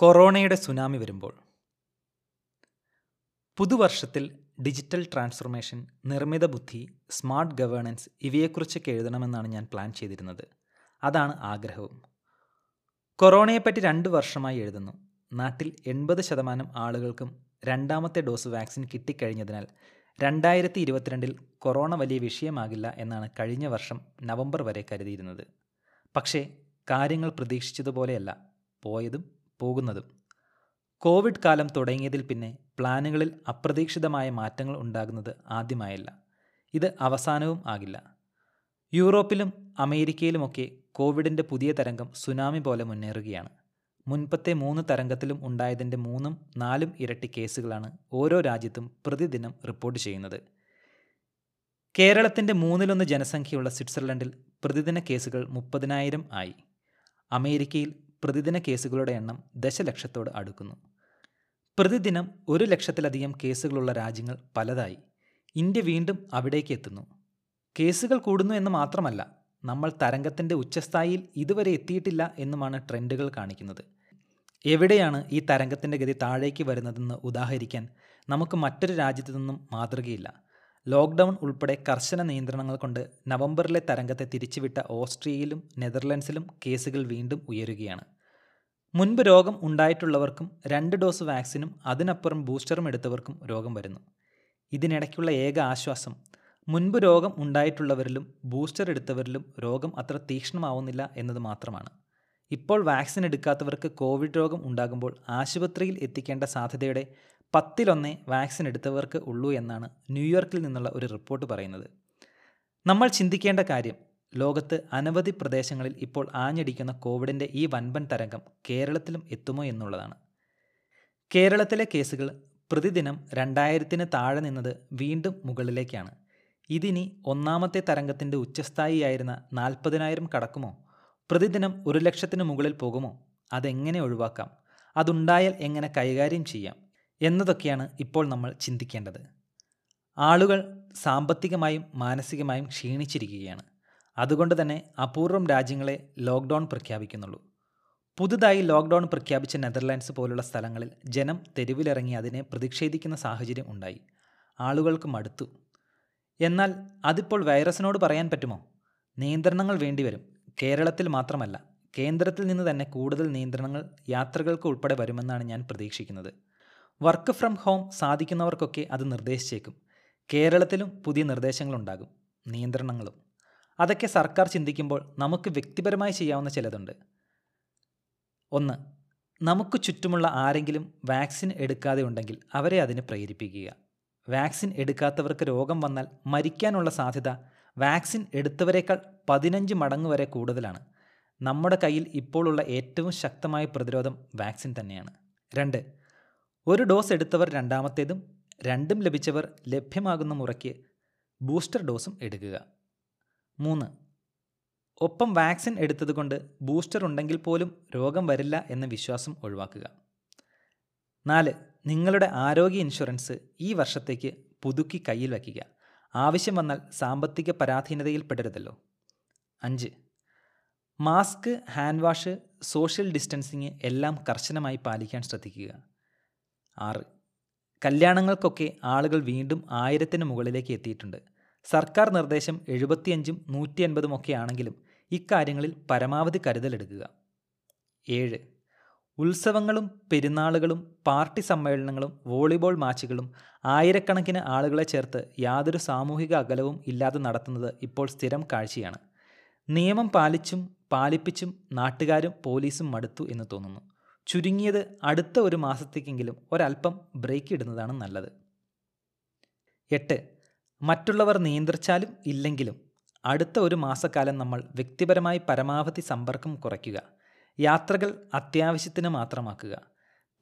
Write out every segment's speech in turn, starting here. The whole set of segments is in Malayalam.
കൊറോണയുടെ സുനാമി വരുമ്പോൾ പുതുവർഷത്തിൽ ഡിജിറ്റൽ ട്രാൻസ്ഫോർമേഷൻ നിർമ്മിത ബുദ്ധി സ്മാർട്ട് ഗവേണൻസ് ഇവയെക്കുറിച്ചൊക്കെ എഴുതണമെന്നാണ് ഞാൻ പ്ലാൻ ചെയ്തിരുന്നത്. അതാണ് ആഗ്രഹവും. കൊറോണയെപ്പറ്റി രണ്ട് വർഷമായി എഴുതുന്നു. നാട്ടിൽ എൺപത് ശതമാനം ആളുകൾക്കും രണ്ടാമത്തെ ഡോസ് വാക്സിൻ കിട്ടിക്കഴിഞ്ഞതിനാൽ രണ്ടായിരത്തി ഇരുപത്തിരണ്ടിൽ കൊറോണ വലിയ വിഷയമാകില്ല എന്നാണ് കഴിഞ്ഞ വർഷം നവംബർ വരെ കരുതിയിരുന്നത്. പക്ഷേ കാര്യങ്ങൾ പ്രതീക്ഷിച്ചതുപോലെയല്ല. പോയതും പോകുന്നതും. കോവിഡ് കാലം തുടങ്ങിയതിൽ പിന്നെ പ്ലാനുകളിൽ അപ്രതീക്ഷിതമായ മാറ്റങ്ങൾ ഉണ്ടാകുന്നത് ആദ്യമായല്ല. ഇത് അവസാനവും ആകില്ല. യൂറോപ്പിലും അമേരിക്കയിലുമൊക്കെ കോവിഡിന്റെ പുതിയ തരംഗം സുനാമി പോലെ മുന്നേറുകയാണ്. മുൻപത്തെ മൂന്ന് തരംഗത്തിലും ഉണ്ടായതിന്റെ മൂന്നും നാലും ഇരട്ടി കേസുകളാണ് ഓരോ രാജ്യത്തും പ്രതിദിനം റിപ്പോർട്ട് ചെയ്യുന്നത്. കേരളത്തിന്റെ മൂന്നിലൊന്ന് ജനസംഖ്യയുള്ള സ്വിറ്റ്സർലൻഡിൽ പ്രതിദിന കേസുകൾ മുപ്പതിനായിരം ആയി. അമേരിക്കയിൽ പ്രതിദിന കേസുകളുടെ എണ്ണം ദശലക്ഷത്തോട് അടുക്കുന്നു. പ്രതിദിനം ഒരു ലക്ഷത്തിലധികം കേസുകളുള്ള രാജ്യങ്ങൾ പലതായി ഇന്ത്യ വീണ്ടും അവിടേക്ക് എത്തുന്നു. കേസുകൾ കൂടുന്നു എന്ന് മാത്രമല്ല നമ്മൾ തരംഗത്തിന്റെ ഉച്ചസ്ഥായിയിൽ ഇതുവരെ എത്തിയിട്ടില്ല എന്നുമാണ് ട്രെൻഡുകൾ കാണിക്കുന്നത്. എവിടെയാണ് ഈ തരംഗത്തിന്റെ ഗതി താഴേക്ക് വരുന്നതെന്ന് ഉദാഹരിക്കാൻ നമുക്ക് മറ്റൊരു രാജ്യത്തു നിന്നും മാതൃകയില്ല. ലോക്ക്ഡൗൺ ഉൾപ്പെടെ കർശന നിയന്ത്രണങ്ങൾ കൊണ്ട് നവംബറിലെ തരംഗത്തെ തിരിച്ചുവിട്ട ഓസ്ട്രിയയിലും നെതർലൻഡ്സിലും കേസുകൾ വീണ്ടും ഉയരുകയാണ്. മുൻപ് രോഗം ഉണ്ടായിട്ടുള്ളവർക്കും രണ്ട് ഡോസ് വാക്സിനും അതിനപ്പുറം ബൂസ്റ്ററും എടുത്തവർക്കും രോഗം വരുന്നു. ഇതിനിടയ്ക്കുള്ള ഏക ആശ്വാസം മുൻപ് രോഗം ഉണ്ടായിട്ടുള്ളവരിലും ബൂസ്റ്റർ എടുത്തവരിലും രോഗം അത്ര തീക്ഷ്ണമാവുന്നില്ല എന്നത് മാത്രമാണ്. ഇപ്പോൾ വാക്സിൻ എടുക്കാത്തവർക്ക് കോവിഡ് രോഗം ഉണ്ടാകുമ്പോൾ ആശുപത്രിയിൽ എത്തിക്കേണ്ട സാധ്യതയുടെ പത്തിലൊന്നേ വാക്സിൻ എടുത്തവർക്ക് ഉള്ളൂ എന്നാണ് ന്യൂയോർക്കിൽ നിന്നുള്ള ഒരു റിപ്പോർട്ട് പറയുന്നത്. നമ്മൾ ചിന്തിക്കേണ്ട കാര്യം ലോകത്ത് അനവധി പ്രദേശങ്ങളിൽ ഇപ്പോൾ ആഞ്ഞടിക്കുന്ന കോവിഡിന്റെ ഈ വൻപൻ തരംഗം കേരളത്തിലും എത്തുമോ എന്നുള്ളതാണ്. കേരളത്തിലെ കേസുകൾ പ്രതിദിനം രണ്ടായിരത്തിന് താഴെ നിന്നത് വീണ്ടും മുകളിലേക്കാണ്. ഇതിനി ഒന്നാമത്തെ തരംഗത്തിന്റെ ഉച്ചസ്ഥായിയായിരുന്ന നാൽപ്പതിനായിരം കടക്കുമോ? പ്രതിദിനം ഒരു ലക്ഷത്തിന് മുകളിൽ പോകുമോ? അതെങ്ങനെ ഒഴിവാക്കാം? അതുണ്ടായാൽ എങ്ങനെ കൈകാര്യം ചെയ്യാം? എന്നതൊക്കെയാണ് ഇപ്പോൾ നമ്മൾ ചിന്തിക്കേണ്ടത്. ആളുകൾ സാമ്പത്തികമായും മാനസികമായും ക്ഷീണിച്ചിരിക്കുകയാണ്. അതുകൊണ്ട് തന്നെ അപൂർവം രാജ്യങ്ങളെ ലോക്ക്ഡൗൺ പ്രഖ്യാപിക്കുന്നുള്ളൂ. പുതുതായി ലോക്ക്ഡൗൺ പ്രഖ്യാപിച്ച നെതർലാൻഡ്സ് പോലുള്ള സ്ഥലങ്ങളിൽ ജനം തെരുവിലിറങ്ങി അതിനെ പ്രതിഷേധിക്കുന്ന സാഹചര്യം ഉണ്ടായി. ആളുകൾക്ക് മടുത്തു എന്നാൽ അതിപ്പോൾ വൈറസിനോട് പറയാൻ പറ്റുമോ? നിയന്ത്രണങ്ങൾ വേണ്ടിവരും. കേരളത്തിൽ മാത്രമല്ല കേന്ദ്രത്തിൽ നിന്ന് തന്നെ കൂടുതൽ നിയന്ത്രണങ്ങൾ യാത്രകൾക്ക് ഉൾപ്പെടെ വരുമെന്നാണ് ഞാൻ പ്രതീക്ഷിക്കുന്നത്. വർക്ക് ഫ്രം ഹോം സാധിക്കുന്നവർക്കൊക്കെ അത് നിർദ്ദേശിച്ചേക്കും. കേരളത്തിലും പുതിയ നിർദ്ദേശങ്ങളുണ്ടാകും. നിയന്ത്രണങ്ങളും. അതൊക്കെ സർക്കാർ ചിന്തിക്കുമ്പോൾ നമുക്ക് വ്യക്തിപരമായി ചെയ്യാവുന്ന ചിലതുണ്ട്. ഒന്ന് നമുക്ക് ചുറ്റുമുള്ള ആരെങ്കിലും വാക്സിൻ എടുക്കാതെ ഉണ്ടെങ്കിൽ അവരെ അതിന് പ്രേരിപ്പിക്കുക. വാക്സിൻ എടുക്കാത്തവർക്ക് രോഗം വന്നാൽ മരിക്കാനുള്ള സാധ്യത വാക്സിൻ എടുത്തവരേക്കാൾ പതിനഞ്ച് മടങ്ങ് വരെ കൂടുതലാണ്. നമ്മുടെ കയ്യിൽ ഇപ്പോഴുള്ള ഏറ്റവും ശക്തമായ പ്രതിരോധം വാക്സിൻ തന്നെയാണ്. രണ്ട് ഒരു ഡോസ് എടുത്തവർ രണ്ടാമത്തേതും രണ്ടും ലഭിച്ചവർ ലഭ്യമാകുന്ന മുറയ്ക്ക് ബൂസ്റ്റർ ഡോസും എടുക്കുക. മൂന്ന് ഒപ്പം വാക്സിൻ എടുത്തതുകൊണ്ട് ബൂസ്റ്റർ ഉണ്ടെങ്കിൽ പോലും രോഗം വരില്ല എന്ന വിശ്വാസം ഒഴിവാക്കുക. നാല് നിങ്ങളുടെ ആരോഗ്യ ഇൻഷുറൻസ് ഈ വർഷത്തേക്ക് പുതുക്കി കയ്യിൽ വയ്ക്കുക. ആവശ്യം വന്നാൽ സാമ്പത്തിക പരാധീനതയിൽപ്പെടരുതല്ലോ അഞ്ച് mask hand wash social distancing എല്ലാം കർശനമായി പാലിക്കാൻ ശ്രദ്ധിക്കുക. ആറ്. കല്യാണങ്ങൾക്കൊക്കെ ആളുകൾ വീണ്ടും ആയിരത്തിന് മുകളിലേക്ക് എത്തിയിട്ടുണ്ട്. സർക്കാർ നിർദ്ദേശം എഴുപത്തിയഞ്ചും നൂറ്റി അൻപതും ഒക്കെ ആണെങ്കിലും ഇക്കാര്യങ്ങളിൽ പരമാവധി കരുതലെടുക്കുക ഏഴ്. ഉത്സവങ്ങളും പെരുന്നാളുകളും പാർട്ടി സമ്മേളനങ്ങളും വോളിബോൾ മാച്ചുകളും ആയിരക്കണക്കിന് ആളുകളെ ചേർത്ത് യാതൊരു സാമൂഹിക അകലവും ഇല്ലാതെ നടത്തുന്നത് ഇപ്പോൾ സ്ഥിരം കാഴ്ചയാണ്. നിയമം പാലിച്ചും പാലിപ്പിച്ചും നാട്ടുകാരും പോലീസും മടുത്തു എന്ന് തോന്നുന്നു. ചുരുങ്ങിയത് അടുത്ത ഒരു മാസത്തേക്കെങ്കിലും ഒരല്പം ബ്രേക്ക് ഇടുന്നതാണ് നല്ലത്. എട്ട്. മറ്റുള്ളവർ നിയന്ത്രിച്ചാലും ഇല്ലെങ്കിലും അടുത്ത ഒരു മാസക്കാലം നമ്മൾ വ്യക്തിപരമായി പരമാവധി സമ്പർക്കം കുറയ്ക്കുക. യാത്രകൾ അത്യാവശ്യത്തിന് മാത്രമാക്കുക.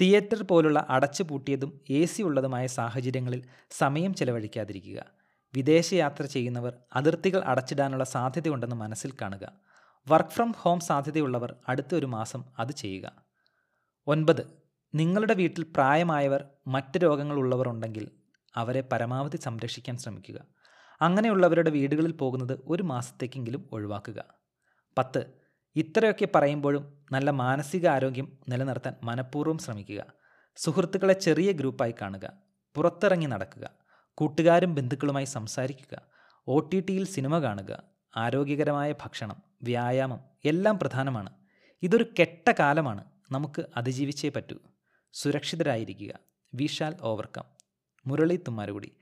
തിയേറ്റർ പോലുള്ള അടച്ചുപൂട്ടിയതും എ സി ഉള്ളതുമായ സാഹചര്യങ്ങളിൽ സമയം ചെലവഴിക്കാതിരിക്കുക. വിദേശയാത്ര ചെയ്യുന്നവർ അതിർത്തികൾ അടച്ചിടാനുള്ള സാധ്യതയുണ്ടെന്ന് മനസ്സിൽ കാണുക. വർക്ക് ഫ്രം ഹോം സാധ്യതയുള്ളവർ അടുത്ത ഒരു മാസം അത് ചെയ്യുക. ഒൻപത്. നിങ്ങളുടെ വീട്ടിൽ പ്രായമായവർ മറ്റ് രോഗങ്ങൾ ഉള്ളവർ ഉണ്ടെങ്കിൽ അവരെ പരമാവധി സംരക്ഷിക്കാൻ ശ്രമിക്കുക. അങ്ങനെയുള്ളവരുടെ വീടുകളിൽ പോകുന്നത് ഒരു മാസത്തേക്കെങ്കിലും ഒഴിവാക്കുക. പത്ത്. ഇത്രയൊക്കെ പറയുമ്പോഴും നല്ല മാനസിക ആരോഗ്യം നിലനിർത്താൻ മനഃപൂർവം ശ്രമിക്കുക. സുഹൃത്തുക്കളെ ചെറിയ ഗ്രൂപ്പായി കാണുക. പുറത്തിറങ്ങി നടക്കുക. കൂട്ടുകാരും ബന്ധുക്കളുമായി സംസാരിക്കുക. ഒ ടി ടിയിൽ സിനിമ കാണുക. ആരോഗ്യകരമായ ഭക്ഷണം വ്യായാമം എല്ലാം പ്രധാനമാണ്. ഇതൊരു കെട്ട കാലമാണ്. നമുക്ക് അതിജീവിച്ചേ പറ്റൂ. സുരക്ഷിതരായിരിക്കുക. We shall overcome Murali Thummarukudy.